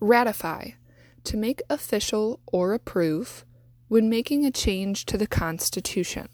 Ratify, to make official or approve when making a change to the Constitution.